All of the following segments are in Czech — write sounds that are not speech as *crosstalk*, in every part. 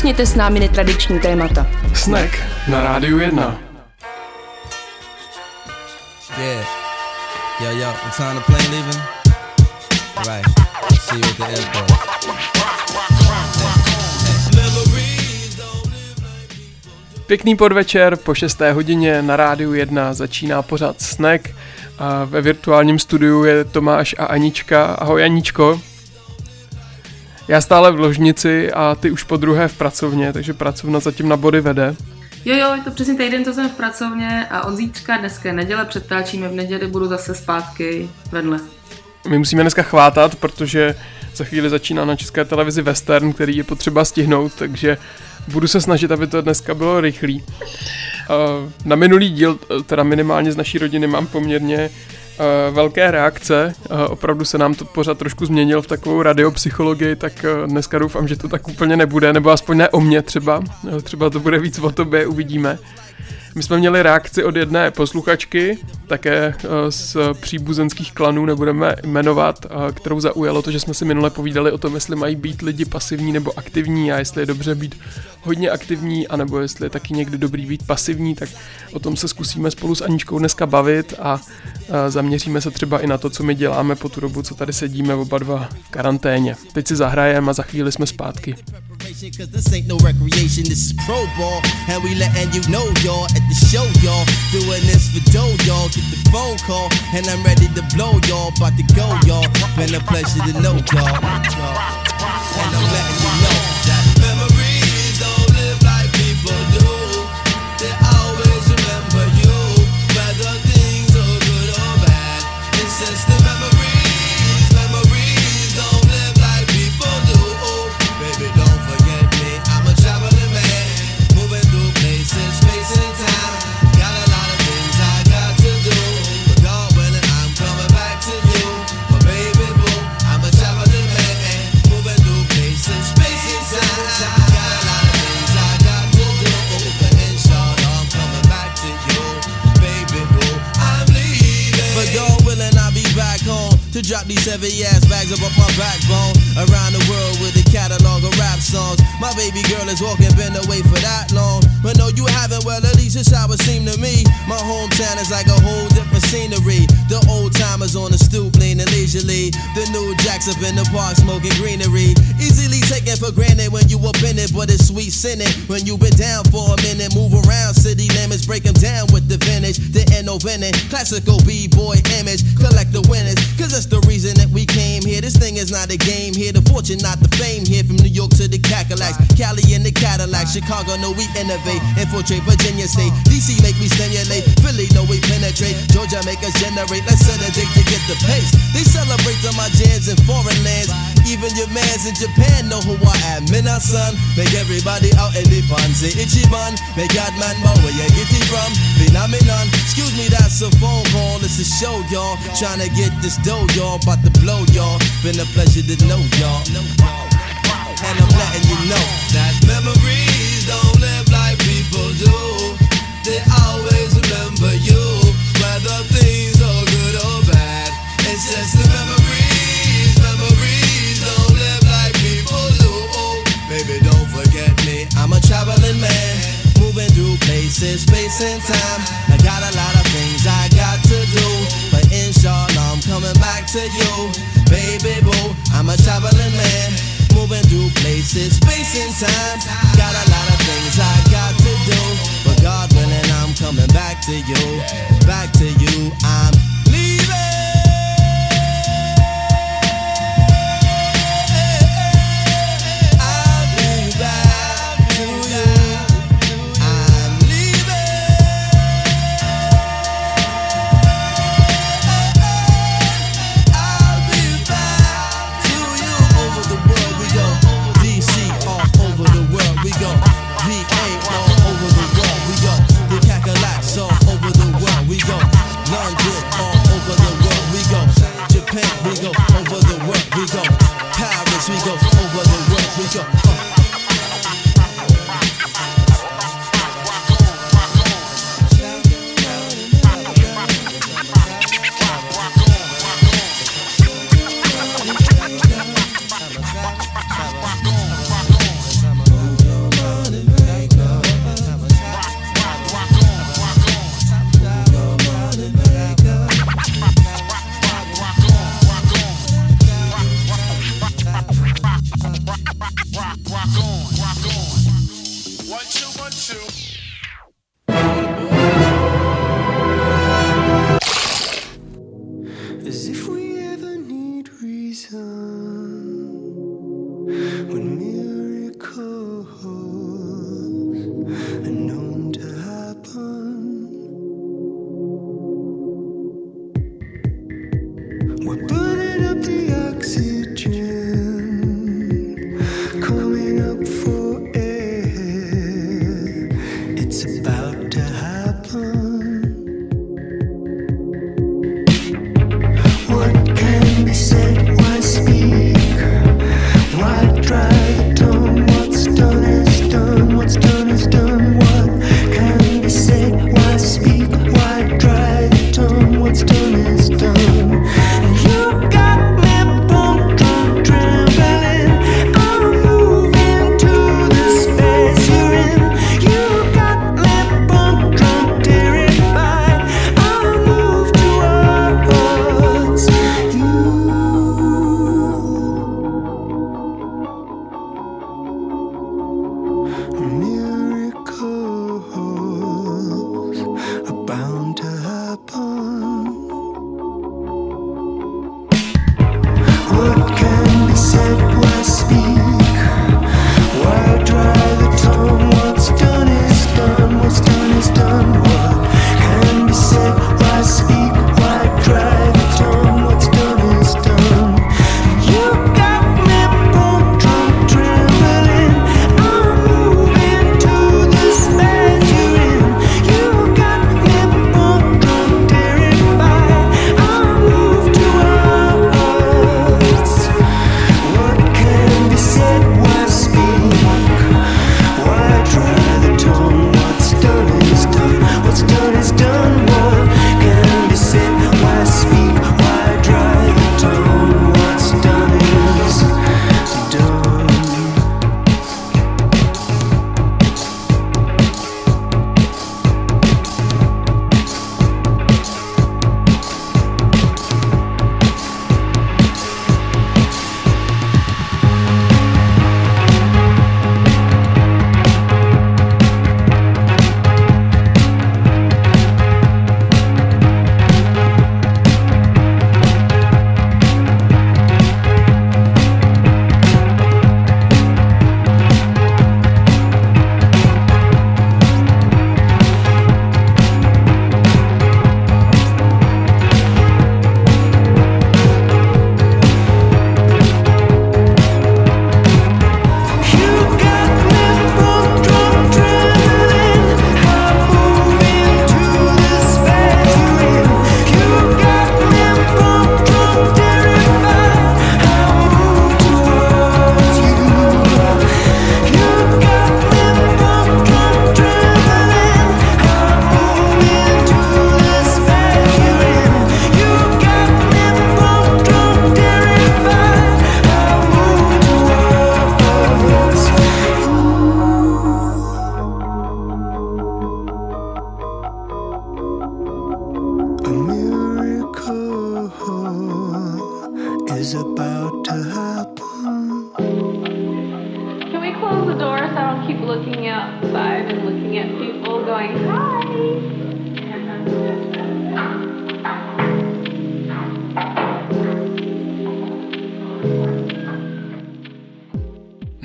Nakousněte s námi netradiční témata. Snack na Rádiu 1. Yeah. Yo, yo, what time the plane leaving? Right. See you at the airport. Pěkný podvečer, po 6. hodině na Rádiu 1 začíná pořád Snack. A ve virtuálním studiu je Tomáš a Anička. Ahoj Aničko. Já stále v ložnici a ty už po druhé v pracovně, takže pracovna zatím na body vede. Jo, jo, je to přesně týden, co jsem v pracovně a od zítřka, dneska je neděle, přetáčíme, v neděli budu zase zpátky vedle. My musíme dneska chvátat, protože za chvíli začíná na české televizi western, který je potřeba stihnout, takže budu se snažit, aby to dneska bylo rychlý. Na minulý díl, teda minimálně z naší rodiny, mám poměrně velké reakce. Uh, opravdu se nám to pořád trošku změnil v takovou radiopsychologii, tak uh, dneska doufám, že to tak úplně nebude, nebo aspoň ne o mě třeba. Třeba to bude víc o tobě, uvidíme. My jsme měli reakci od jedné posluchačky, také z příbuzenských klanů, nebudeme jmenovat, kterou zaujalo to, že jsme si minule povídali o tom, jestli mají být lidi pasivní nebo aktivní a jestli je dobře být hodně aktivní, anebo jestli je taky někdy dobrý být pasivní, tak o tom se zkusíme spolu s Aničkou dneska bavit a, a zaměříme se třeba i na to, co my děláme po tu dobu, co tady sedíme oba dva v karanténě. Teď si zahrajeme a za chvíli jsme zpátky. The show, y'all. Doing this for dough, y'all. Get the phone call, and I'm ready to blow, y'all. About to go, y'all. Been a pleasure to know, y'all. And I'm letting Seven ass bags up on my backbone. Around the world with a catalog of rap songs. My baby girl is walking, been away for that long. But no, you haven't, well, at least it's how it seemed to me. My hometown is like a whole different scenery. The old timers on the stoop, leaning leisurely. The new jacks up in the park, smoking greenery. Easily taken for granted when you up in it, but it's sweet sinning. When you been down for a minute, move around city limits, break them down with the vintage. The innovating, classical b-boy image. Collect the winners, cause that's the reason that we came here. This thing is not a game here. The fortune, not the fame here. From New York to the Cadillacs, Cali and the Cadillac. Chicago, no, we innovate. Infiltrate Virginia State. DC make me stimulate. Philly, no, we penetrate. Georgia make us generate. Let's set a date to get the pace. They celebrate on my jams in foreign lands. Even your mans in Japan know who I am. Mina son, make everybody out in the pond. Say Ichiban, make God man know where you get it from. Phenomenon, excuse me, that's a phone call. It's a show, y'all. Trying to get this dough, y'all. About to blow, y'all. Been a pleasure to know, y'all. And I'm letting you know that memories don't through space and time. I got a lot of things I got to do, but inshallah I'm coming back to you, baby boo. I'm a traveling man, moving through places, space and time. Got a lot of things I got to do, but God willing I'm coming back to you, back to you. I'm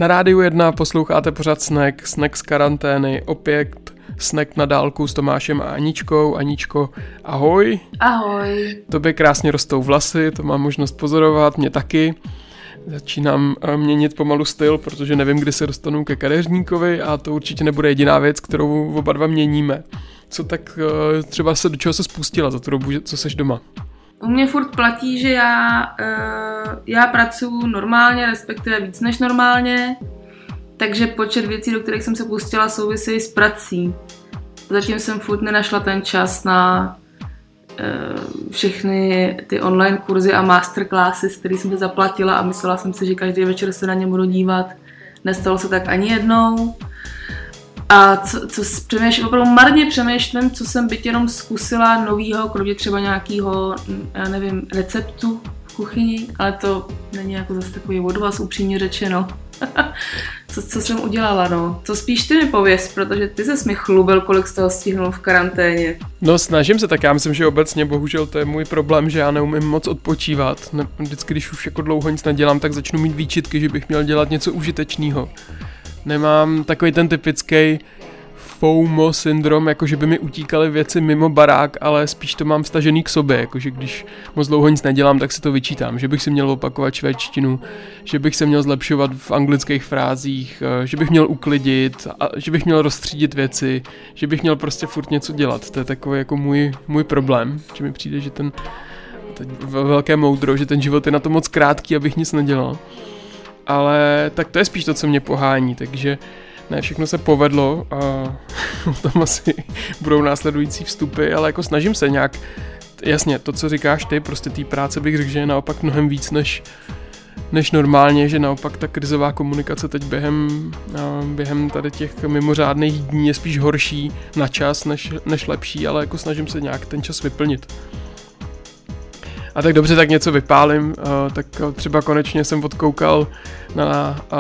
Na rádiu 1 posloucháte pořád Snack, Snack z karantény, opět Snack na dálku s Tomášem a Aničkou. Aničko, ahoj. Ahoj. Tobě krásně rostou vlasy, to mám možnost pozorovat, mě taky. Začínám eh, měnit pomalu styl, protože nevím, kdy se dostanu ke kadeřníkovi a to určitě nebude jediná věc, kterou oba dva měníme. Co tak eh, třeba se do čeho se spustila za tu dobu, co seš doma? U mě furt platí, že já, uh, já pracuji normálně, respektive víc než normálně, takže počet věcí, do kterých jsem se pustila, souvisí s prací. Zatím jsem furt nenašla ten čas na uh, všechny ty online kurzy a masterclassy, s který jsem si zaplatila a myslela jsem si, že každý večer se na ně budu dívat. Nestalo se tak ani jednou. A co, co přemýšlím, opravdu marně přemýšlím, co jsem byť jenom zkusila novýho, kromě třeba nějakého, mm, nevím, receptu v kuchyni, ale to není jako zase takový odvaz, upřímně řečeno. *laughs* co, co jsem udělala, no. To spíš ty mi pověs, protože ty ses mi chlubil, kolik z toho stihnul v karanténě. No snažím se, tak já myslím, že obecně bohužel to je můj problém, že já neumím moc odpočívat. Vždycky, když už jako dlouho nic nedělám, tak začnu mít výčitky, že bych měl dělat něco užitečného. Nemám takový ten typický FOMO syndrom, jako že by mi utíkaly věci mimo barák, ale spíš to mám vstažený k sobě, jakože když moc dlouho nic nedělám, tak si to vyčítám, že bych si měl opakovat švédštinu, že bych se měl zlepšovat v anglických frázích, eh, že bych měl uklidit, a že bych měl rozstřídit věci, že bych měl prostě furt něco dělat. To je takový jako můj, můj problém, že mi přijde, že ten ve- velké moudro, že ten život je na to moc krátký, abych nic nedělal. Ale tak to je spíš to, co mě pohání, takže ne, všechno se povedlo a *laughs* o tom asi budou následující vstupy, ale jako snažím se nějak, jasně, to, co říkáš ty, prostě té práce bych řekl, že je naopak mnohem víc než, než normálně, že naopak ta krizová komunikace teď během, během tady těch mimořádných dní je spíš horší na čas, než, než lepší, ale jako snažím se nějak ten čas vyplnit. A tak dobře, tak něco vypálím, uh, tak uh, třeba konečně jsem odkoukal na uh,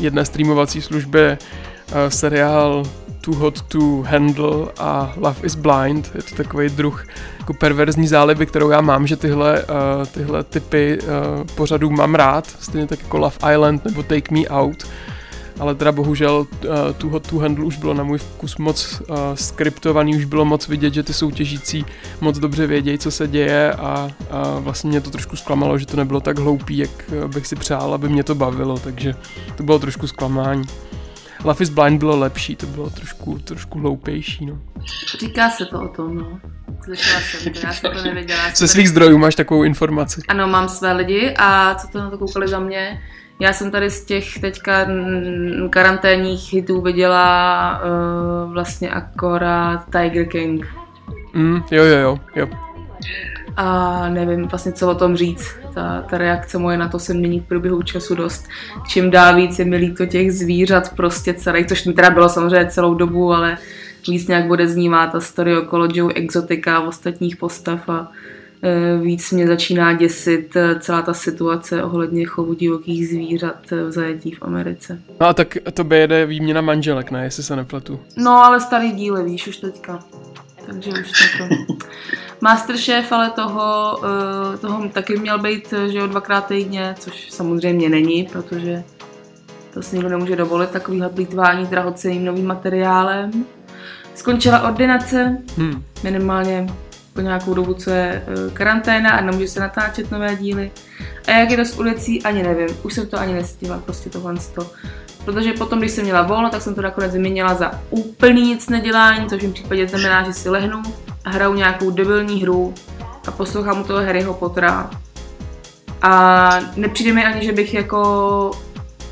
jedné streamovací službě uh, seriál Too Hot to Handle a Love is Blind. Je to takový druh jako perverzní záliby, kterou já mám, že tyhle, uh, tyhle typy uh, pořadů mám rád, stejně tak jako Love Island nebo Take Me Out. Ale teda bohužel Too Hot to Handle už bylo na můj vkus moc uh, skriptovaný, už bylo moc vidět, že ty soutěžící moc dobře vědějí, co se děje a, a vlastně mě to trošku zklamalo, že to nebylo tak hloupý, jak eh, bych si přál, aby mě to bavilo, takže to bylo trošku zklamání. Love is Blind bylo lepší, to bylo trošku, trošku hloupější, no. Říká se to o tom, no. Slyšela jsem to, já jsem to nevěděla. Ze svých zdrojů máš takovou informaci. Ano, mám své lidi a co to na to koukali za mě? Já jsem tady z těch teďka karanténních hitů viděla uh, vlastně akorát Tiger King. Mm, jo, jo, jo, jo. A nevím vlastně, co o tom říct. Ta, ta reakce moje na to se mění v průběhu času dost. Čím dál víc je mi líto těch zvířat prostě celých, což mi teda bylo samozřejmě celou dobu, ale víc nějak odeznívá ta story okolo Joe Exotica a ostatních postav a víc mě začíná děsit e, celá ta situace ohledně chovu divokých zvířat e, v zajetí v Americe. No a tak to jede výměna manželek, ne, jestli se nepletu. No, ale starý díly, víš, už teďka. Takže už to. *laughs* Masterchef ale toho, eh, toho taky měl být, eh, že jo, dvakrát týdně, což samozřejmě není, protože to si nikdo nemůže dovolit, takovýhle plýtvání drahoceným novým materiálem. Skončila ordinace, Hmm. minimálně po nějakou dobu, co je eh, karanténa a nemůže se natáčet nové díly. A jak je to s ulicí, ani nevím. Už jsem to ani nestihla, prostě tohle to. Protože potom, když jsem měla volno, tak jsem to nakonec vyměnila za úplný nic nedělání, což v případě znamená, že si lehnu a hraju nějakou debilní hru a poslouchám u toho Harryho Pottera. A nepřijde mi ani, že bych jako...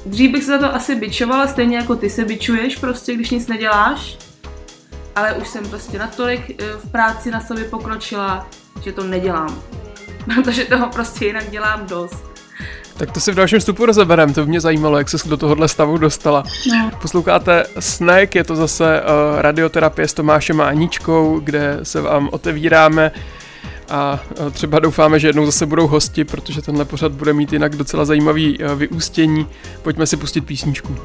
Dřív bych se za to asi bičovala, stejně jako ty se bičuješ, prostě když nic neděláš. Ale už jsem prostě natolik eh, v práci na sobě pokročila, že to nedělám. *laughs* Protože toho prostě jinak dělám dost. Tak to si v dalším vstupu rozeberem, to by mě zajímalo, jak se do tohohle stavu dostala. No. Posloucháte Snack, je to zase uh, radioterapie s Tomášem a Aničkou, kde se vám otevíráme a uh, třeba doufáme, že jednou zase budou hosti, protože tenhle pořad bude mít jinak docela zajímavý uh, vyústění. Pojďme si pustit písničku.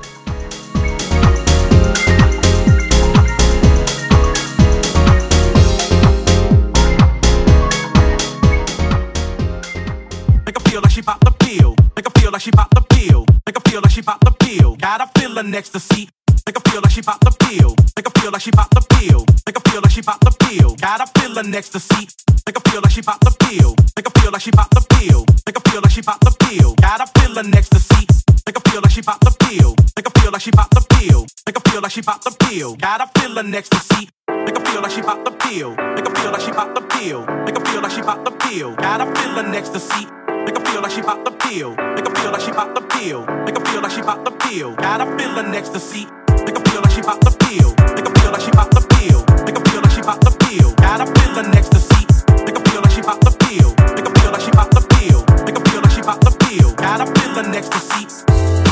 next to see. Make her feel like she popped the pill. Make her feel like she popped the pill. Make her feel like she popped the pill. Got a pill in ecstasy. Make her feel like she popped the pill. Make her feel like she popped the pill. Make her feel like she popped the pill. Got a pill in ecstasy. Make her feel like she popped the pill. Make her feel like she popped the pill. Make her feel like she popped the pill. Got a pill in ecstasy. Make her feel like she popped the pill. Make her feel like she popped the pill. Make her feel like she popped the pill. Got a pill in ecstasy. Make a feel like she bout the peel. Make a feel like she bout the peel. Make a feel like she bout the peel. Got her feeling ecstasy. Make a feel like she bout the peel. Make a feel like she bout the peel. Make a feel like she bout the peel. Got her feeling ecstasy. Make a feel like she bout the peel. Make a feel like she bout the peel. Make a feel like she bout the peel. Got her feeling ecstasy.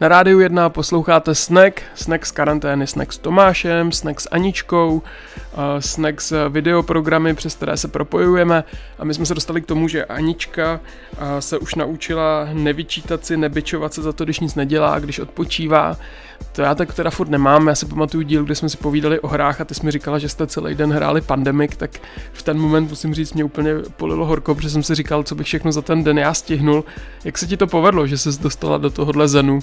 Na rádiu 1 posloucháte Snack, Snack z karantény, Snack s Tomášem, Snack s Aničkou, eh, Snack s videoprogramy, přes které se propojujeme a my jsme se dostali k tomu, že Anička eh, se už naučila nevyčítat si, nebyčovat se za to, když nic nedělá, když odpočívá. To já tak teda furt nemám, já si pamatuju díl, kde jsme si povídali o hrách a ty jsi mi říkala, že jste celý den hráli Pandemic, tak v ten moment musím říct, mě úplně polilo horko, protože jsem si říkal, co bych všechno za ten den já stihnul. Jak se ti to povedlo, že jsi dostala do tohohle zenu?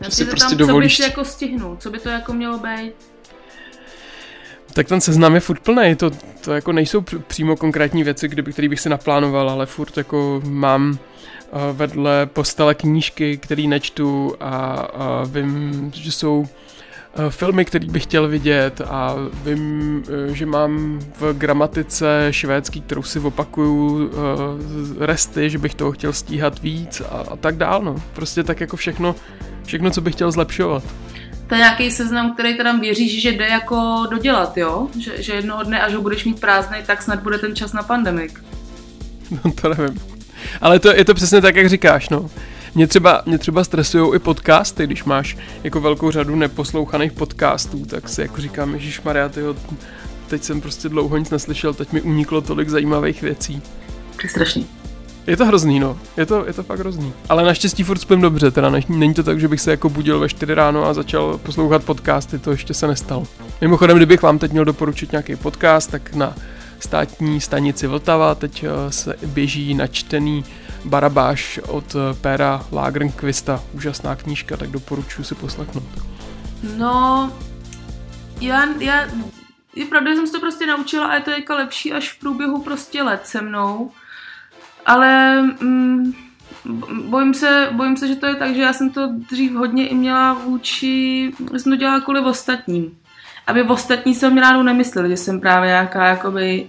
Já si to prostě tam, dovolíš... Co by si jako stihnul, co by to jako mělo být? Tak ten seznam je furt plný, to, to jako nejsou přímo konkrétní věci, kdyby, který bych si naplánoval, ale furt jako mám uh, vedle postele knížky, který nečtu a, a vím, že jsou filmy, který bych chtěl vidět a vím, uh, že mám v gramatice švédský, kterou si opakuju uh, resty, že bych toho chtěl stíhat víc a, a tak dál, no. Prostě tak jako všechno, všechno, co bych chtěl zlepšovat. To je nějaký seznam, který teda věříš, že jde jako dodělat, jo? Že, že jednoho dne, až ho budeš mít prázdnej, tak snad bude ten čas na pandemik. *laughs* No to nevím. Ale to, je to přesně tak, jak říkáš, no. Mě třeba, mě třeba stresují i podcasty, když máš jako velkou řadu neposlouchaných podcastů, tak si jako říkám, Ježíš Maria, tyjo, teď jsem prostě dlouho nic neslyšel, teď mi uniklo tolik zajímavých věcí. To je strašný. Je to hrozný, no. Je to, je to fakt hrozný. Ale naštěstí furt spím dobře, teda ne, není to tak, že bych se jako budil ve 4 ráno a začal poslouchat podcasty, to ještě se nestalo. Mimochodem, kdybych vám teď měl doporučit nějaký podcast, tak na státní stanici Vltava teď eh, se běží načtený Barabáš od eh, Péra Lagernkvista. Úžasná knížka, tak doporučuji si poslechnout. No, já, já, je pravda, že jsem se to prostě naučila a je to jako lepší až v průběhu prostě let se mnou. Ale mm, bojím, se, bojím se, že to je tak, že já jsem to dřív hodně i měla vůči, jsem to dělala kvůli ostatním. Aby ostatní se o mě rádu nemysleli, že jsem právě nějaká jakoby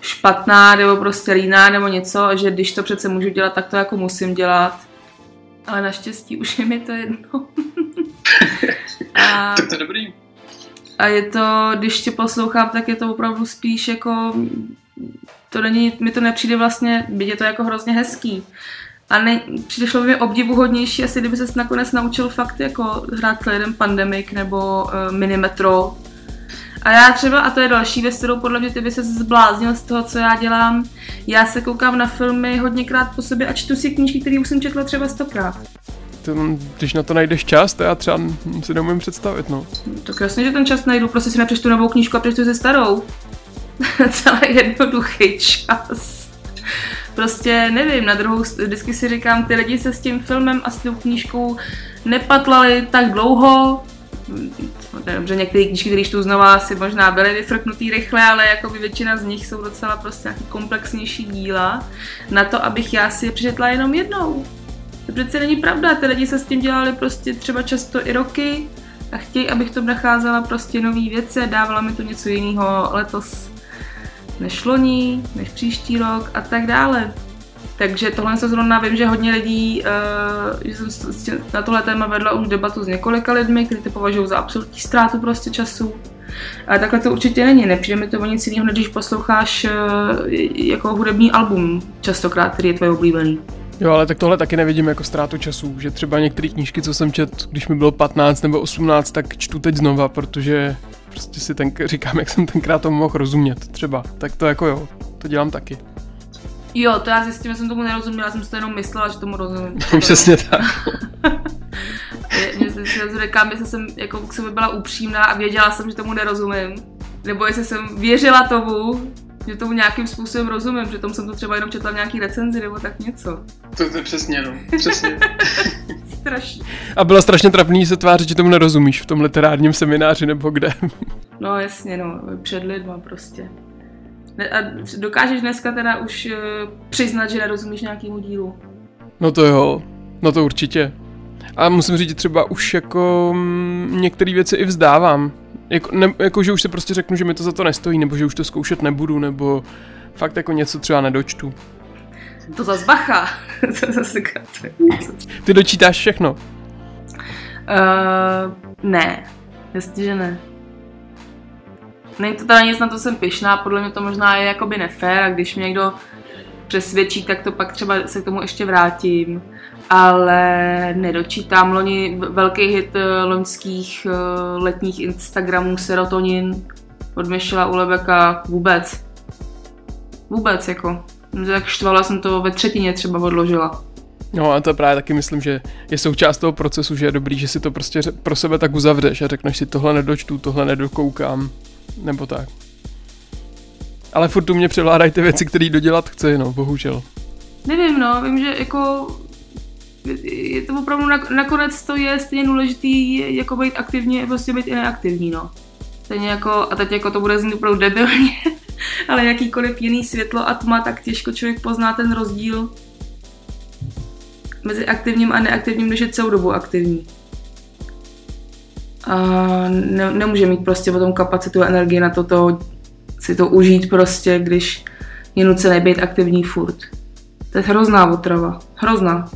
špatná nebo prostě líná nebo něco, a že když to přece můžu dělat, tak to jako musím dělat. Ale naštěstí už je mi to jedno. *laughs* a, Tak to je dobrý. a je to, když tě poslouchám, tak je to opravdu spíš jako, to není, mi to nepřijde vlastně, byť je to jako hrozně hezký. A ne, přišlo by mi obdivuhodnější, asi kdyby se nakonec naučil fakt jako hrát celý jeden Pandemic nebo uh, Minimetro. A já třeba, a to je další věc, kterou podle mě ty by se zbláznil z toho, co já dělám, já se koukám na filmy hodněkrát po sobě a čtu si knížky, které už jsem četla třeba stokrát. To, když na to najdeš čas, to já třeba si neumím představit, no. Tak jasně, že ten čas najdu, prostě si nepřečtu novou knížku a přečtu si starou. *laughs* Celý jednoduchý čas. Prostě nevím, na druhou, vždycky si říkám, ty lidi se s tím filmem a s tou knížkou nepatlali tak dlouho, Dobře, některé knížky, když tu znova si možná byly vyfrknutý rychle, ale jako většina z nich jsou docela prostě nějaký komplexnější díla na to, abych já si je přečetla jenom jednou. To přece není pravda, ty lidi se s tím dělali prostě třeba často i roky a chtějí, abych to nacházela prostě nové věci dávala mi to něco jiného letos než loni, než příští rok a tak dále. Takže tohle se zrovna vím, že hodně lidí, uh, že jsem na tohle téma vedla už debatu s několika lidmi, kteří to považují za absolutní ztrátu prostě času. Ale takhle to určitě není, nepřijde mi to o nic jiného, když posloucháš uh, jako hudební album častokrát, který je tvoje oblíbený. Jo, ale tak tohle taky nevidím jako ztrátu času, že třeba některé knížky, co jsem čet, když mi bylo 15 nebo 18, tak čtu teď znova, protože prostě si ten, říkám, jak jsem tenkrát tomu mohl rozumět, třeba. Tak to jako jo, to dělám taky. Jo, to já zjistím, že jsem tomu nerozuměla, jsem si to jenom myslela, že tomu rozumím. *laughs* Přesně tak. *laughs* Mně se se říkám, jestli jsem jako k sobě byla upřímná a věděla jsem, že tomu nerozumím. Nebo jestli jsem věřila tomu, že tomu nějakým způsobem rozumím, že tomu jsem to třeba jenom četla v nějaký recenzi nebo tak něco. To, to je přesně, no. Přesně. *laughs* Strašně. A bylo strašně trapný se tvářit, že tomu nerozumíš v tom literárním semináři nebo kde. No jasně, no, před lidma prostě. A dokážeš dneska teda už uh, přiznat, že nerozumíš nějakému dílu? No to jo, no to určitě. A musím říct, že třeba už jako mm, některé věci i vzdávám. Jako, ne, jako, že už se prostě řeknu, že mi to za to nestojí, nebo že už to zkoušet nebudu, nebo fakt jako něco třeba nedočtu. To zas bacha. *laughs* To zase. Ty dočítáš všechno. Uh, ne, jasně, že ne. Není to teda nic, na to jsem pyšná, podle mě to možná je jakoby nefér a když mě někdo přesvědčí, tak to pak třeba se k tomu ještě vrátím. ale nedočítám loni velký hit eh, loňských eh, letních Instagramů Serotonin od Michela Ulebeka vůbec. Vůbec jako. Tak štvalo, jsem to ve třetině třeba odložila. No a to právě taky myslím, že je součást toho procesu, že je dobrý, že si to prostě pro sebe tak uzavřeš a řekneš si tohle nedočtu, tohle nedokoukám, nebo tak. Ale furt u mě převládají ty věci, které dodělat chci, no, bohužel. Nevím, no, vím, že jako je- to opravdu nak- nakonec to je stejně důležitý jako být aktivní a prostě být i neaktivní, no. Stejně jako, a teď jako to bude znít opravdu debilně, *laughs* ale jakýkoliv jiný světlo a tma, tak těžko člověk pozná ten rozdíl mezi aktivním a neaktivním, když je celou dobu aktivní. A ne, nemůže mít prostě potom kapacitu a energii na to, to si to užít prostě, když je nucený být aktivní furt. To je hrozná otrava. Hrozná.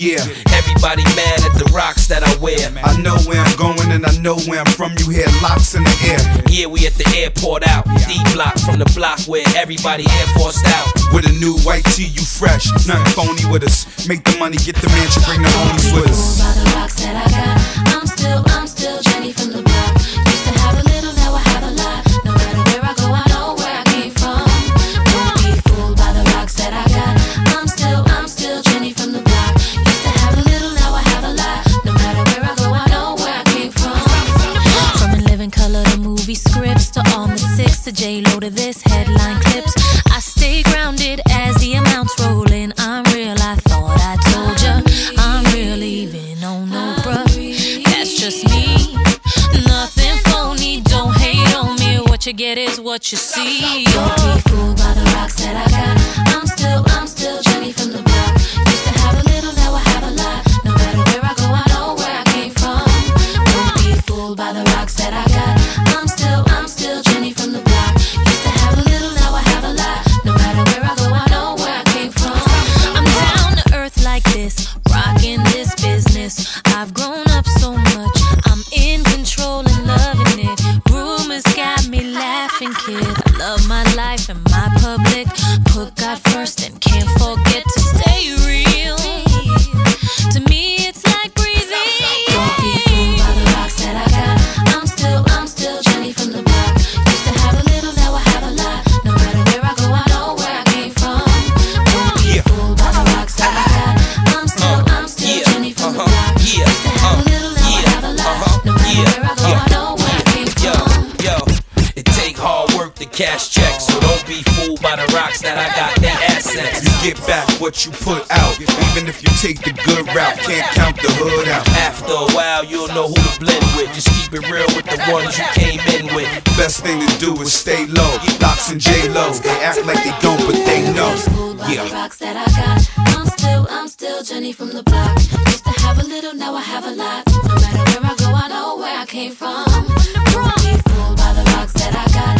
Lot this year. Everybody mad at the rocks that I wear. I know where I'm going and I know where I'm from. You hear locks in the air. Yeah, we at the airport out. D block from the block where everybody air forced out. With a new white tee, you fresh. Nothing phony with us. Make the money, get the mansion, bring the homies with us. By the rocks that I got, I'm still, I'm still Jenny from the block. Six to J Lo to this the block. Used to have a little, now I have a lot. No matter where I go, I know where I came from. Don't be fooled by the rocks that I got.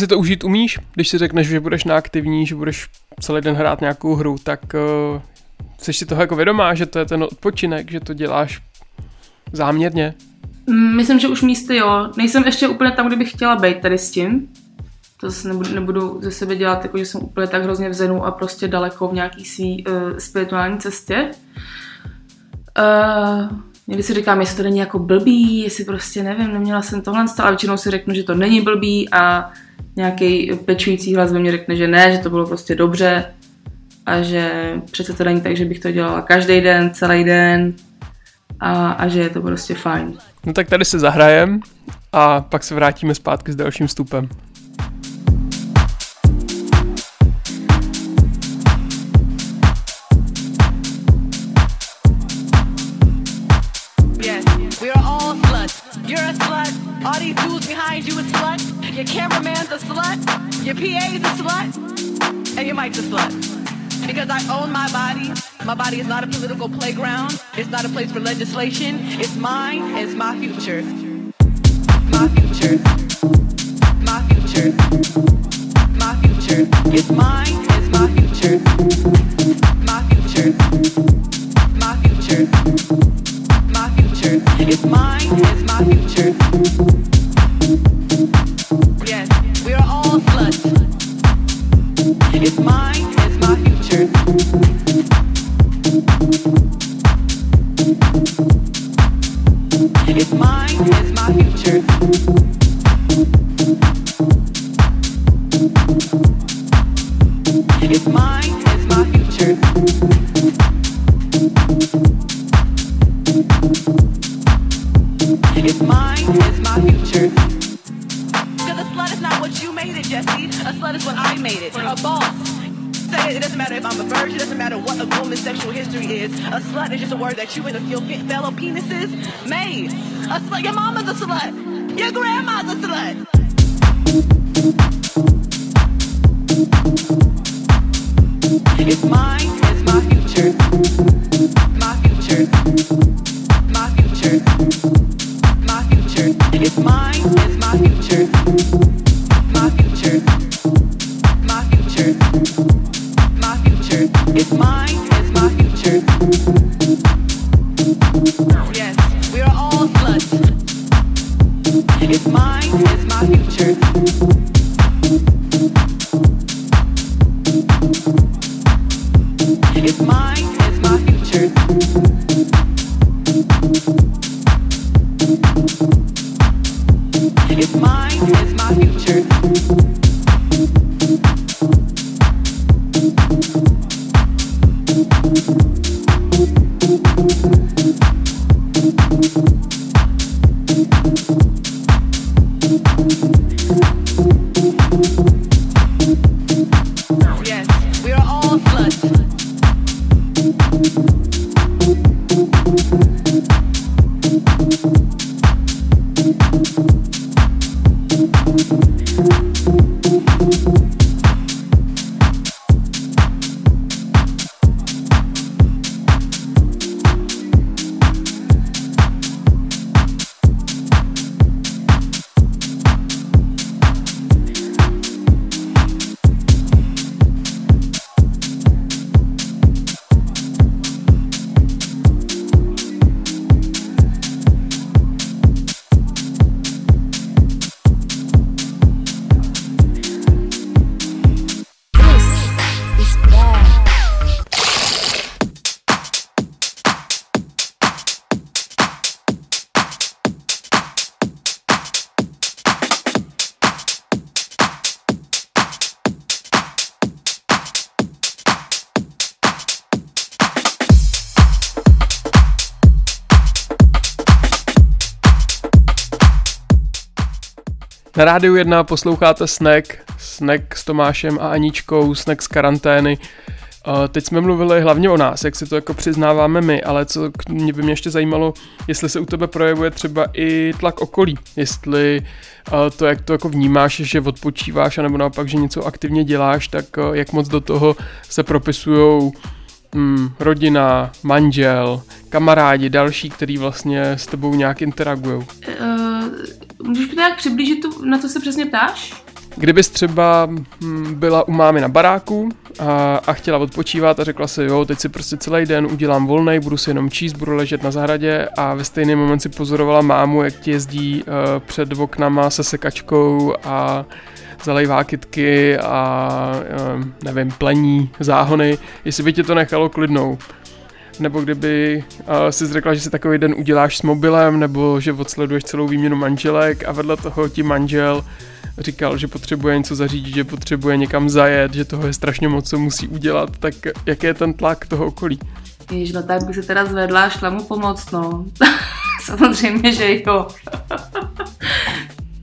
Si to užít umíš, když si řekneš, že budeš na aktivní, že budeš celý den hrát nějakou hru, tak uh, jsi si toho jako vědomá, že to je ten odpočinek, že to děláš záměrně. Mm, Myslím, že už místy jo. Nejsem ještě úplně tam, kde bych chtěla být tady s tím. To zase nebudu, nebudu ze sebe dělat, jako že jsem úplně tak hrozně v zenu a prostě daleko v nějaký svý uh, spirituální cestě. Uh, někdy si říkám, jestli to není jako blbý, jestli prostě nevím, neměla jsem tohle, ale většinou si řeknu, že to není blbý a nějaký pečující hlas ve mně řekne, že ne, že to bylo prostě dobře a že přece to není tak, že bych to dělala každý den, celý den a, a že je to prostě fajn. No tak tady se zahrajem a pak se vrátíme zpátky s dalším vstupem. My body is not a political playground. It's not a place for legislation. It's mine. It's my future. My future. My future. My future. It's mine. Na rádiu 1 posloucháte Snack, Snack s Tomášem a Aničkou, Snack z karantény. Uh, Teď jsme mluvili hlavně o nás, jak si to jako přiznáváme my, ale co mě by mě ještě zajímalo, jestli se u tebe projevuje třeba i tlak okolí, jestli uh, to, jak to jako vnímáš, že odpočíváš, anebo naopak, že něco aktivně děláš, tak uh, jak moc do toho se propisují mm, rodina, manžel, kamarádi, další, který vlastně s tebou nějak interagují. Uh, můžeš mi to nějak přiblížit, tu, na co se přesně ptáš? Kdybys třeba hm, byla u mámy na baráku a, a chtěla odpočívat a řekla si, jo, teď si prostě celý den udělám volnej, budu si jenom číst, budu ležet na zahradě a ve stejný moment si pozorovala mámu, jak ti jezdí uh, před oknama se sekačkou a zalejvá kytky a uh, nevím, plení, záhony, jestli by tě to nechalo klidnou. Nebo kdyby uh, si řekla, že si takový den uděláš s mobilem, nebo že odsleduješ celou výměnu manželek a vedle toho ti manžel říkal, že potřebuje něco zařídit, že potřebuje někam zajet, že toho je strašně moc, co musí udělat, tak jaký je ten tlak toho okolí? Jež, no tak by se teda zvedla a šla mu pomoct, no. *laughs* Samozřejmě, že jo.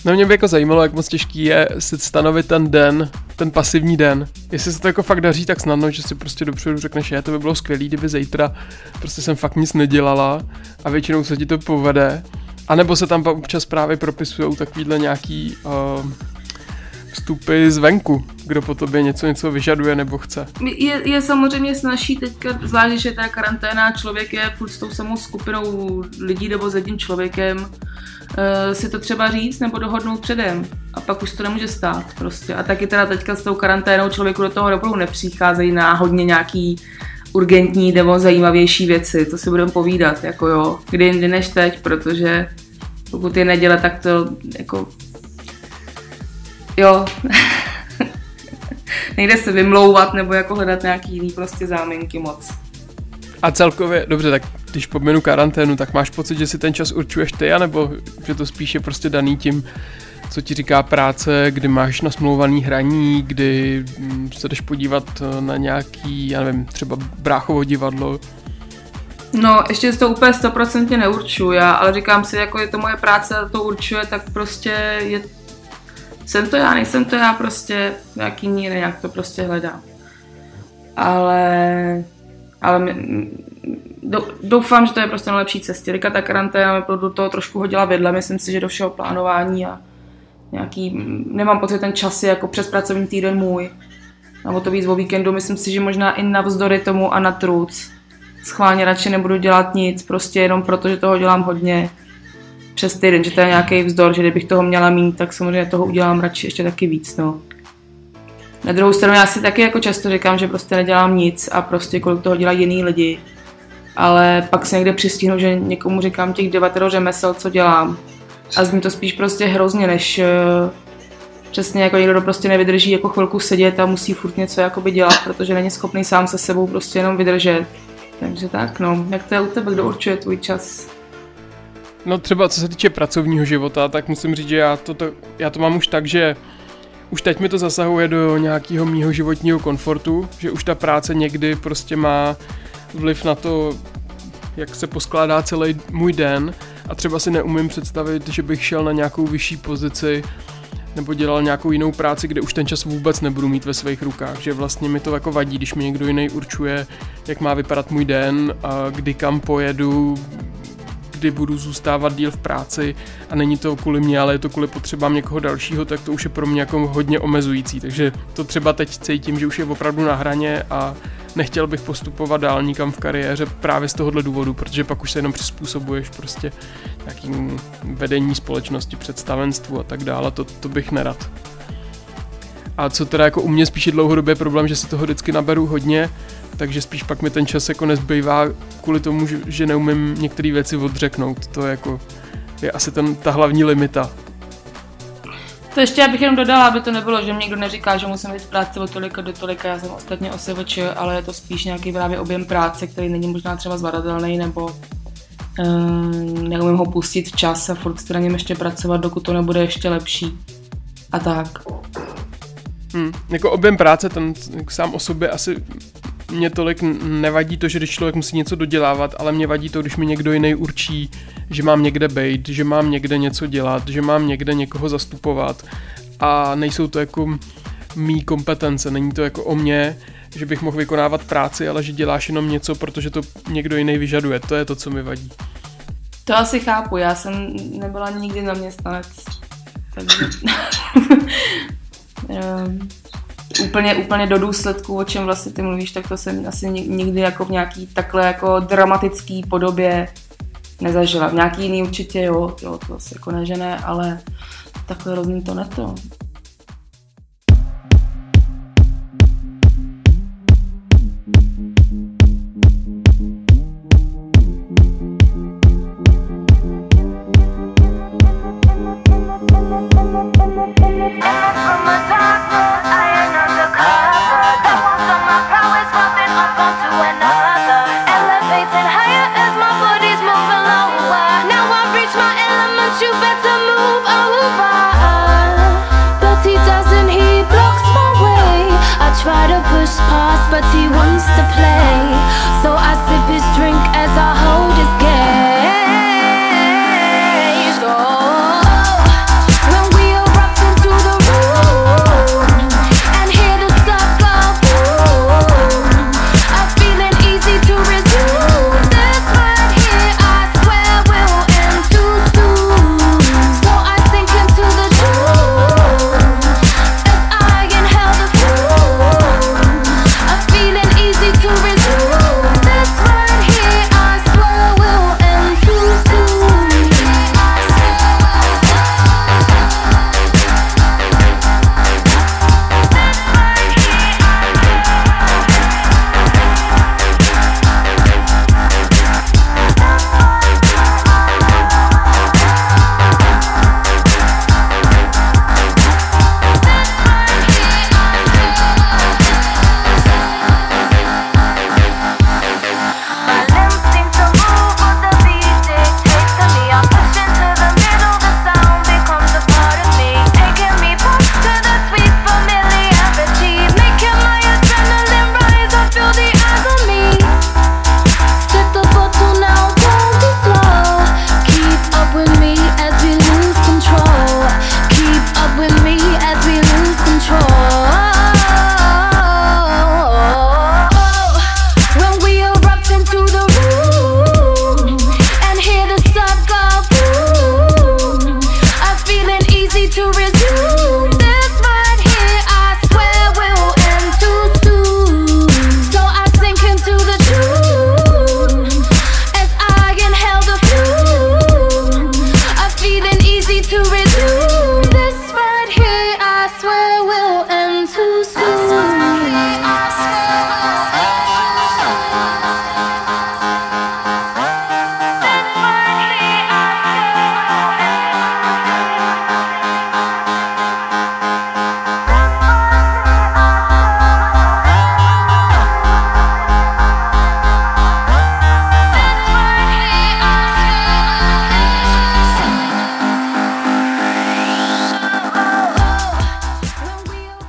No mě by jako zajímalo, jak moc těžký je si stanovit ten den, ten pasivní den. Jestli se to jako fakt daří tak snadno, že si prostě dopředu řekneš, že to by bylo skvělé, kdyby zítra prostě jsem fakt nic nedělala a většinou se ti to povede. A nebo se tam občas právě propisují takovýhle nějaký uh, vstupy zvenku, kdo po tobě něco něco vyžaduje nebo chce. Je, je samozřejmě snažší teďka, zvlášť, že ta karanténa, člověk je furt s tou samou skupinou lidí nebo s jedním člověkem, uh, si to třeba říct nebo dohodnout předem a pak už to nemůže stát prostě. A taky teda teďka s tou karanténou člověku do toho opravdu nepřicházejí náhodně nějaký urgentní nebo zajímavější věci, to si budeme povídat, jako jo, kdy jindy než teď, protože pokud je neděle, tak to jako jo, *laughs* nejde se vymlouvat nebo jako hledat nějaký jiný prostě záminky moc. A celkově, dobře, tak když pominu karanténu, tak máš pocit, že si ten čas určuješ ty, anebo že to spíš je prostě daný tím, co ti říká práce, kdy máš nasmlouvaný hraní, kdy mm, se jdeš podívat eh, na nějaký, já nevím, třeba bráchovo divadlo. No, ještě to úplně stoprocentně neurčuju já, ale říkám si, jako je to moje práce a to určuje, tak prostě je, jsem to já, nejsem to já, prostě nějaký míry, nějak to prostě hledám. Ale, ale my, do, doufám, že to je prostě na lepší cestě. Rika ta karanténa do toho trošku hodila vedle, myslím si, že do všeho plánování a nějaký, nemám pocit, ten čas je jako přes pracovní týden můj. Nebo to víc o víkendu, myslím si, že možná i navzdory tomu a na truc. Schválně radši nebudu dělat nic, prostě jenom proto, že toho dělám hodně přes týden, že to je nějaký vzdor, že kdybych toho měla mít, tak samozřejmě toho udělám radši ještě taky víc, no. Na druhou stranu já si taky jako často říkám, že prostě nedělám nic a prostě kolik toho dělají jiný lidi. Ale pak se někde přistihnu, že někomu říkám těch devatero řemesel, co dělám. A zní to spíš prostě hrozně, než uh, přesně jako někdo, kdo prostě nevydrží jako chvilku sedět a musí furt něco jakoby dělat, protože není schopný sám se sebou prostě jenom vydržet. Takže tak, no. Jak to je u tebe, kdo určuje tvůj čas? No třeba co se týče pracovního života, tak musím říct, že já to, to, já to mám už tak, že už teď mi to zasahuje do nějakého mýho životního komfortu, že už ta práce někdy prostě má vliv na to, jak se poskládá celý můj den. A třeba si neumím představit, že bych šel na nějakou vyšší pozici nebo dělal nějakou jinou práci, kde už ten čas vůbec nebudu mít ve svých rukách, že vlastně mi to jako vadí, když mi někdo jiný určuje, jak má vypadat můj den, a kdy kam pojedu, kdy budu zůstávat díl v práci a není to kvůli mě, ale je to kvůli potřebám někoho dalšího, tak to už je pro mě jako hodně omezující. Takže to třeba teď cítím, že už je opravdu na hraně a nechtěl bych postupovat dál nikam v kariéře právě z tohohle důvodu, protože pak už se jenom přizpůsobuješ prostě nějakým vedení společnosti, představenstvu a tak dále, to, to bych nerad. A co teda jako u mě spíš je dlouhodobě problém, že si toho vždycky naberu hodně, takže spíš pak mi ten čas jako nezbývá kvůli tomu, že, neumím některé věci odřeknout. To je jako, je asi ten, ta hlavní limita. To ještě abych jenom dodala, aby to nebylo, že mě někdo neříká, že musím jít v práci od tolika do tolika, já jsem ostatně OSVČ, ale je to spíš nějaký právě objem práce, který není možná třeba zvladatelný, nebo um, neumím ho pustit včas a furt na něm ještě pracovat, dokud to nebude ještě lepší. A tak. Hmm. Jako objem práce, ten sám o sobě asi mě tolik nevadí to, že když člověk musí něco dodělávat, ale mě vadí to, když mi někdo jiný určí, že mám někde bejt, že mám někde něco dělat, že mám někde někoho zastupovat a nejsou to jako mý kompetence, není to jako o mě, že bych mohl vykonávat práci, ale že děláš jenom něco, protože to někdo jiný vyžaduje. To je to, co mi vadí. To asi chápu, já jsem nebyla nikdy zaměstnanec, takže *laughs* úplně, úplně do důsledku, o čem vlastně ty mluvíš, tak to jsem asi nikdy jako v nějaký takhle jako dramatický podobě nezažila. V nějaký jiný určitě jo, jo to asi jako ne, že ne, ale takhle hrozný to neto.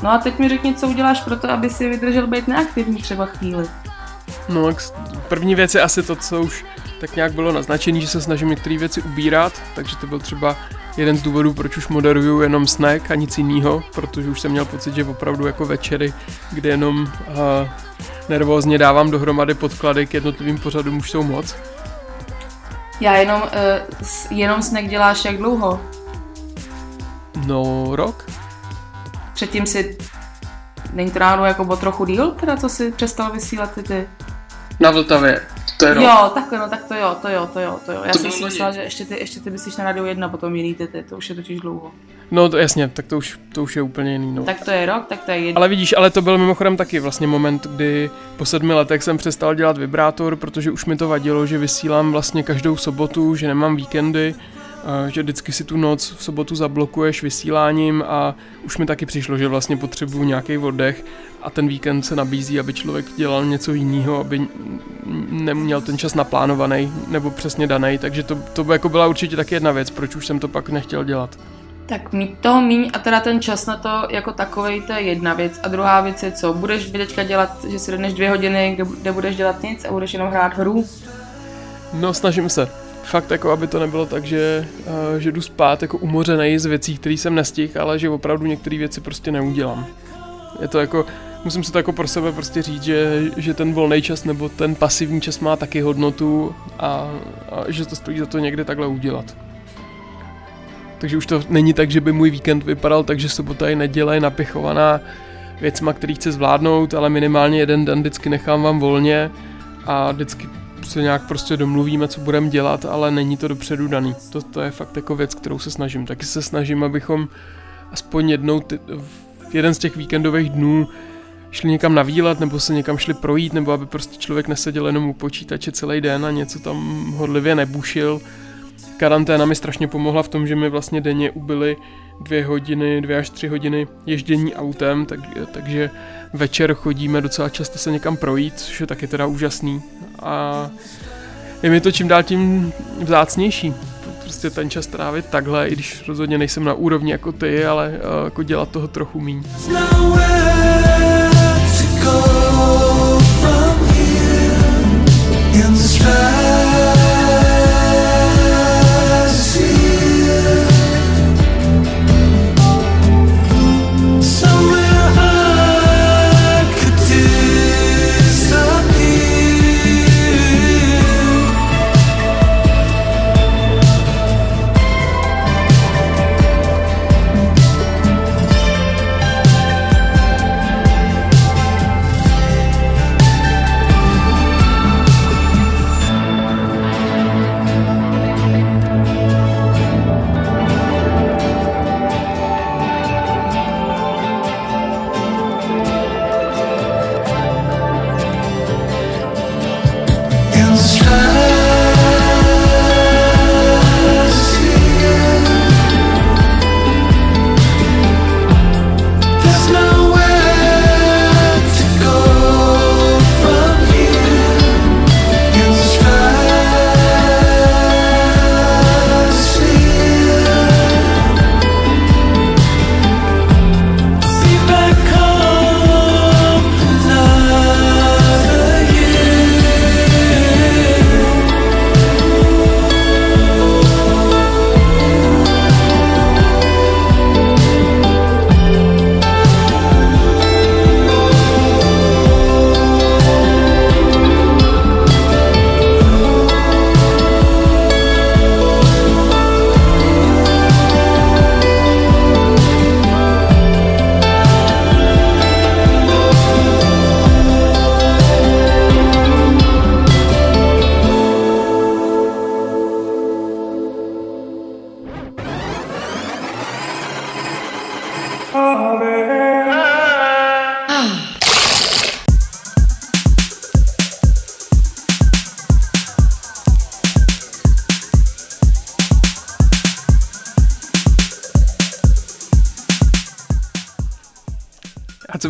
No a teď mi řekni, co uděláš pro to, aby si vydržel být neaktivní třeba chvíli. No, první věc je asi to, co už tak nějak bylo naznačené, že se snažím některé věci ubírat, takže to byl třeba jeden z důvodů, proč už moderuju jenom snack a nic jiného, protože už jsem měl pocit, že opravdu jako večery, kde jenom uh, nervózně dávám dohromady podklady k jednotlivým pořadům, už jsou moc. Já jenom, uh, jenom snack děláš jak dlouho? No, rok? Předtím si, není to náhodou jako o trochu díl, teda co si přestal vysílat ty ty? Na Vltavě. To je rok. Jo, takhle, no tak to jo, to jo, to jo, to jo. Já To jsem bylo si myslela, že ještě ty, ještě ty myslíš na Radio 1, potom jiný ty, ty, to už je totiž dlouho. No to jasně, tak to už, to už je úplně jiný. No. Tak to je rok, tak to je jedno. Ale vidíš, ale to byl mimochodem taky vlastně moment, kdy po sedmi letech jsem přestal dělat vibrátor, protože už mi to vadilo, že vysílám vlastně každou sobotu, že nemám víkendy, že vždycky si tu noc v sobotu zablokuješ vysíláním a už mi taky přišlo, že vlastně potřebuju nějaký oddech a ten víkend se nabízí, aby člověk dělal něco jiného, aby neměl ten čas naplánovaný nebo přesně daný, takže to, to by jako byla určitě taky jedna věc, proč už jsem to pak nechtěl dělat. Tak mít toho míň a teda ten čas na to jako takovej, to je jedna věc. A druhá věc je co? Budeš teďka dělat, že si jdeš dvě hodiny, kde, kde budeš dělat nic a budeš jenom hrát hru? No, snažím se. Fakt jako, aby to nebylo tak, že, uh, že jdu spát jako umořený z věcí, které jsem nestihl, ale že opravdu některé věci prostě neudělám. Je to jako, musím si to jako pro sebe prostě říct, že, že ten volný čas nebo ten pasivní čas má taky hodnotu a, a že to stojí za to někde takhle udělat. Takže už to není tak, že by můj víkend vypadal tak, že sobota i neděle je napichovaná věcma, který chci zvládnout, ale minimálně jeden den vždycky nechám vám volně a vždycky se nějak prostě domluvíme, co budeme dělat, ale není to dopředu daný. To, to je fakt jako věc, kterou se snažím. Taky se snažím, abychom aspoň jednou ty, v jeden z těch víkendových dnů šli někam na výlet, nebo se někam šli projít, nebo aby prostě člověk neseděl jenom u počítače celý den a něco tam hodlivě nebušil. Karanténa mi strašně pomohla v tom, že mi vlastně denně ubyly dvě hodiny, dvě až tři hodiny ježdění autem, tak, takže večer chodíme docela často se někam projít, což je taky teda úžasný. A je mi to čím dál tím vzácnější. Prostě ten čas trávit takhle, i když rozhodně nejsem na úrovni jako ty, ale uh, jako dělat toho trochu míň. In the sky.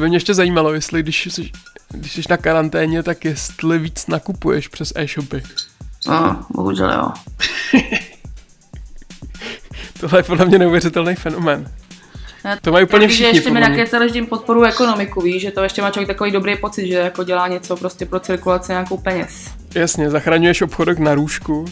Mě ještě zajímalo, jestli když jsi, když jsi na karanténě, tak jestli víc nakupuješ přes e-shopy. No, bohužel jo. *laughs* Tohle je podle mě neuvěřitelný fenomén. To mají úplně všichni, ještě mi nakecali, že podporu ekonomiku, víš, že to ještě má člověk takový dobrý pocit, že jako dělá něco prostě pro cirkulaci nějakou peněz. Jasně, zachraňuješ obchodek na růžku.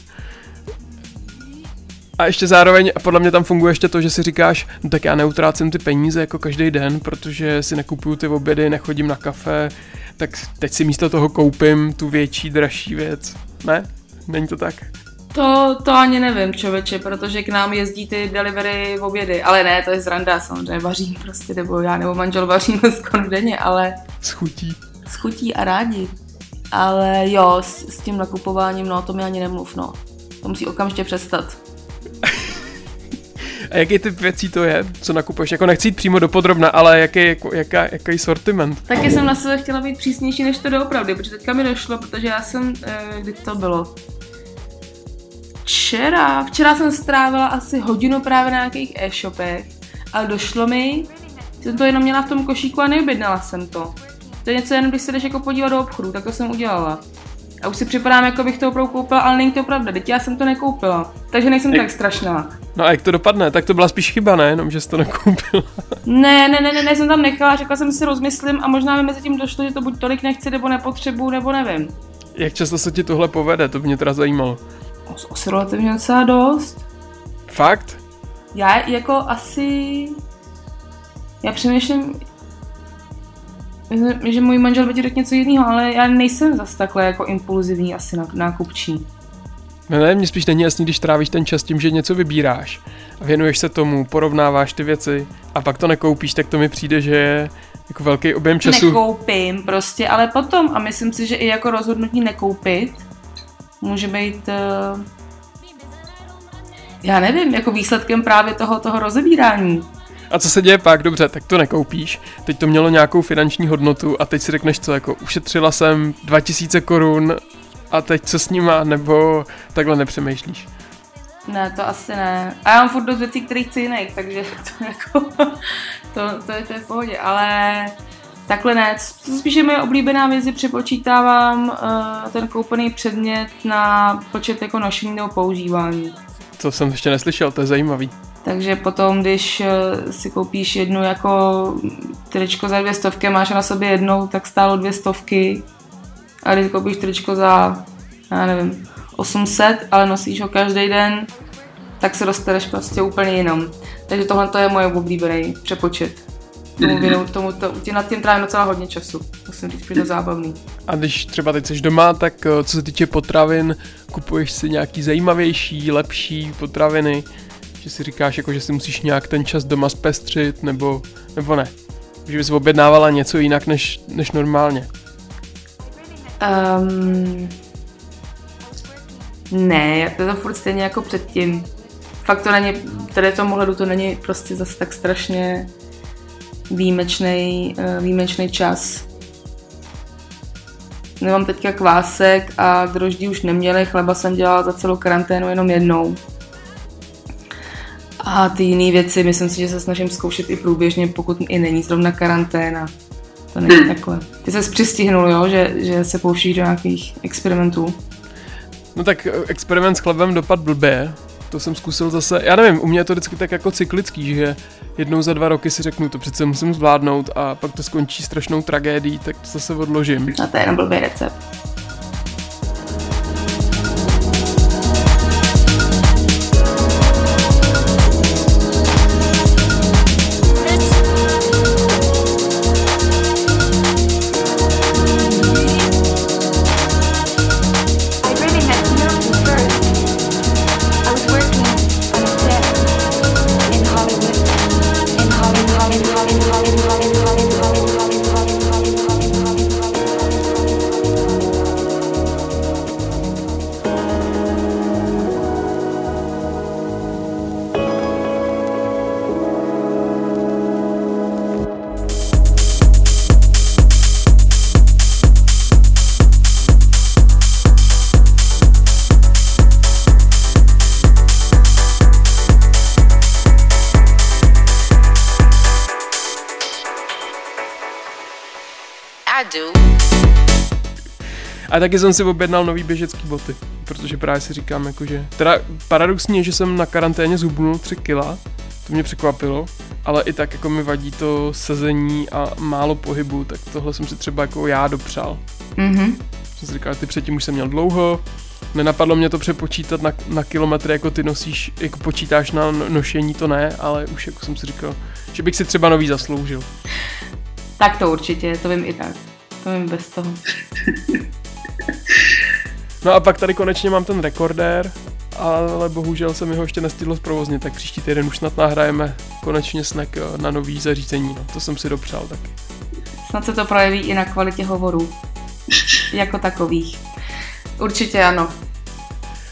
A ještě zároveň, a podle mě tam funguje ještě to, že si říkáš, no tak já neutrácím ty peníze jako každý den, protože si nekupuju ty obědy, nechodím na kafe, tak teď si místo toho koupím tu větší, dražší věc. Ne? Není to tak? To, to ani nevím, člověče, protože k nám jezdí ty delivery v obědy, ale ne, to je zranda, samozřejmě vařím prostě, nebo já nebo manžel vaříme skoro denně, ale Schutí. schutí a rádi. Ale jo, s, s tím nakupováním, no, to mi ani nemluv, no. To musí okamžitě přestat. A jaký typ věcí to je, co nakupuješ? Jako nechci jít přímo do podrobna, ale jaký, jako, jaká, jaký sortiment? Taky jsem na sebe chtěla být přísnější, než to doopravdy, protože teďka mi došlo, protože já jsem, eh, kdy to bylo? Včera, včera jsem strávila asi hodinu právě na nějakých e-shopech, ale došlo mi, jsem to jenom měla v tom košíku a neobjednala jsem to. To je něco jenom, když se jdeš jako podívat do obchodu, tak to jsem udělala. A už si připadám, jako bych to opravdu koupila, ale není to pravda, teď já jsem to nekoupila. Takže nejsem Jak- tak strašná. No a jak to dopadne? Tak to byla spíš chyba, ne? Jenom, že jsi to nekoupil. Ne, ne, ne, ne, ne, jsem tam nechala, řekla jsem si rozmyslím a možná mi mezi tím došlo, že to buď tolik nechci, nebo nepotřebuju, nebo nevím. jak často se ti tohle povede? To by mě teda zajímalo. Asi relativně docela dost. Fakt? Já jako asi... Já přemýšlím, že můj manžel by ti řekl něco jiného, ale já nejsem zas takhle jako impulzivní asi nákupčí. Ne, ne, mně spíš není jasný, když trávíš ten čas tím, že něco vybíráš a věnuješ se tomu, porovnáváš ty věci a pak to nekoupíš, tak to mi přijde, že je jako velký objem času. Nekoupím prostě, ale potom, a myslím si, že i jako rozhodnutí nekoupit, může být, uh, já nevím, jako výsledkem právě toho, toho rozebírání. A co se děje pak? Dobře, tak to nekoupíš. Teď to mělo nějakou finanční hodnotu a teď si řekneš co, jako ušetřila jsem 2000 korun a teď co s nima, nebo takhle nepřemýšlíš. Ne, to asi ne. A já mám furt dost věcí, které chci jiných, takže to *laughs* jako, to, to, je, to je v pohodě, ale takhle ne. Co spíš je moje oblíbená věc, že přepočítávám uh, ten koupený předmět na počet jako nošení nebo používání. To jsem ještě neslyšel, to je zajímavý. Takže potom, když eh, si koupíš jednu jako tričko za dvě stovky, máš na sobě jednou, tak stálo dvě stovky. A když koupíš tričko za, já nevím, 800, ale nosíš ho každý den, tak se dostaneš prostě úplně jinam. Takže tohle to je moje oblíbený přepočet. Tomu, věnu, tomu to, nad tím trávím docela hodně času. Musím říct, že je to zábavný. A když třeba teď jsi doma, tak eh, co se týče potravin, kupuješ si nějaký zajímavější, lepší potraviny, že si říkáš, jako, že si musíš nějak ten čas doma zpestřit, nebo, nebo ne. Že bys objednávala něco jinak než, než normálně. Um, ne, to je to furt stejně jako předtím. Fakt to není, tady v tom to není prostě zase tak strašně výjimečný, eh, výjimečný čas. Nemám teďka kvásek a droždí už neměli, chleba jsem dělala za celou karanténu jenom jednou. A ty jiné věci, myslím si, že se snažím zkoušet i průběžně, pokud i není zrovna karanténa. To není takhle. Ty se přistihnul, jo, že, že se pouštíš do nějakých experimentů. No tak eh, experiment s chlebem dopad blbě. To jsem zkusil zase, já nevím, u mě je to vždycky tak jako cyklický, že jednou za dva roky si řeknu, to přece musím zvládnout a pak to skončí strašnou tragédií, tak to zase odložím. A to je jenom blbý recept. A taky jsem si objednal nový běžecký boty, protože právě si říkám, jakože... Teda paradoxně je, že jsem na karanténě zhubnul 3 kila, to mě překvapilo, ale i tak jako mi vadí to sezení a málo pohybu, tak tohle jsem si třeba jako já dopřál. Mhm. Jsem si říkal, ty předtím už jsem měl dlouho, nenapadlo mě to přepočítat na, na kilometry, jako ty nosíš, jako počítáš na no- nošení, to ne, ale už jako jsem si říkal, že bych si třeba nový zasloužil. Tak to určitě, to vím i tak. To vím bez toho. *laughs* No a pak tady konečně mám ten rekordér, ale bohužel se mi ho ještě nestihlo zprovoznit, tak příští týden už snad nahrajeme konečně snack eh, na nový zařízení, no, to jsem si dopřál taky. Snad se to projeví i na kvalitě hovorů. jako takových. Určitě ano.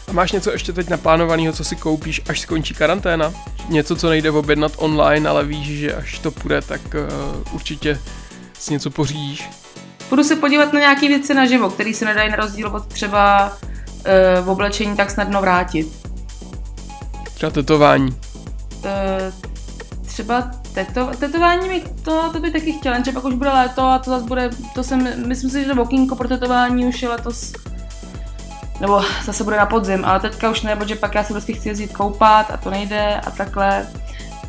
A máš něco ještě teď naplánovaného, co si koupíš, až skončí karanténa? Něco, co nejde objednat online, ale víš, že až to půjde, tak uh, určitě si něco pořídíš. Budu se podívat na nějaké věci naživo, které se nedají na rozdíl od třeba uh, v oblečení tak snadno vrátit. Třeba tetování. Uh, třeba teto, tetování mi to, to by taky chtěl, jenže pak už bude léto a to zase bude, to jsem, myslím si, že to okýnko pro tetování už je letos, nebo zase bude na podzim, ale teďka už ne, protože pak já se prostě chci jezdit koupat a to nejde a takhle.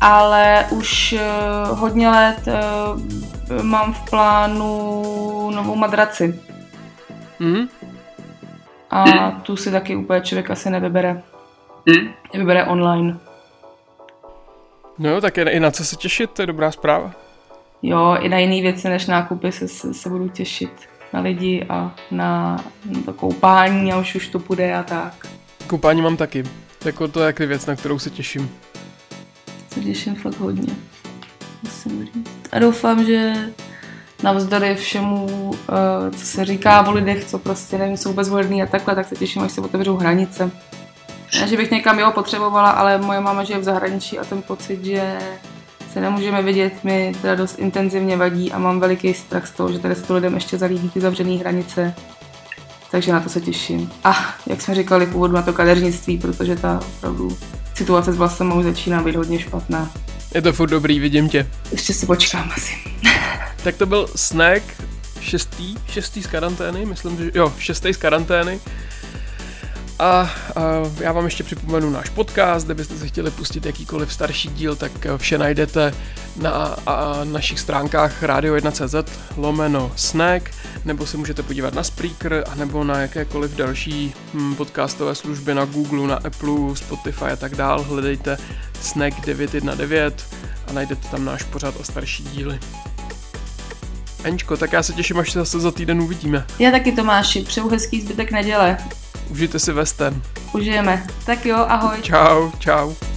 Ale už uh, hodně let uh, mám v plánu novou madraci. Mhm. A tu si taky úplně člověk asi nevybere. Hm? Vybere online. No jo, tak je i na co se těšit, to je dobrá zpráva. Jo, i na jiné věci než nákupy se, se, se budu těšit na lidi a na, na to koupání a už už to půjde a tak. Koupání mám taky. Jako to je taky věc, na kterou se těším. Se těším fakt hodně. Musím říct. A doufám, že navzdory všemu, eh, co se říká o lidech, co prostě nevím, jsou bezvhodný a takhle, tak se těším, až se otevřou hranice. Ne, že bych někam jeho potřebovala, ale moje máma žije v zahraničí a ten pocit, že se nemůžeme vidět, mi teda dost intenzivně vadí a mám veliký strach z toho, že tady se to lidem ještě zalíbí ty zavřené hranice. Takže na to se těším. A jak jsme říkali původu na to kadeřnictví, protože ta opravdu situace s vlastem už začíná být hodně špatná. Je to furt dobrý, vidím tě. Ještě si počkám asi. *laughs* Tak to byl snack šestý, šestý z karantény, myslím, že jo, šestý z karantény. A, a já vám ještě připomenu náš podcast, kde byste se chtěli pustit jakýkoliv starší díl, tak vše najdete na a, našich stránkách radio1.cz lomeno snack, nebo se můžete podívat na Spreaker, nebo na jakékoliv další hm, podcastové služby na Google, na Apple, Spotify a tak dál. Hledejte snack 919 a najdete tam náš pořad a starší díly. Aničko, tak já se těším, až se zase za týden uvidíme. Já taky Tomáši, přeju hezký zbytek neděle. Užijte si western. Užijeme. Tak jo, ahoj. Čau, čau.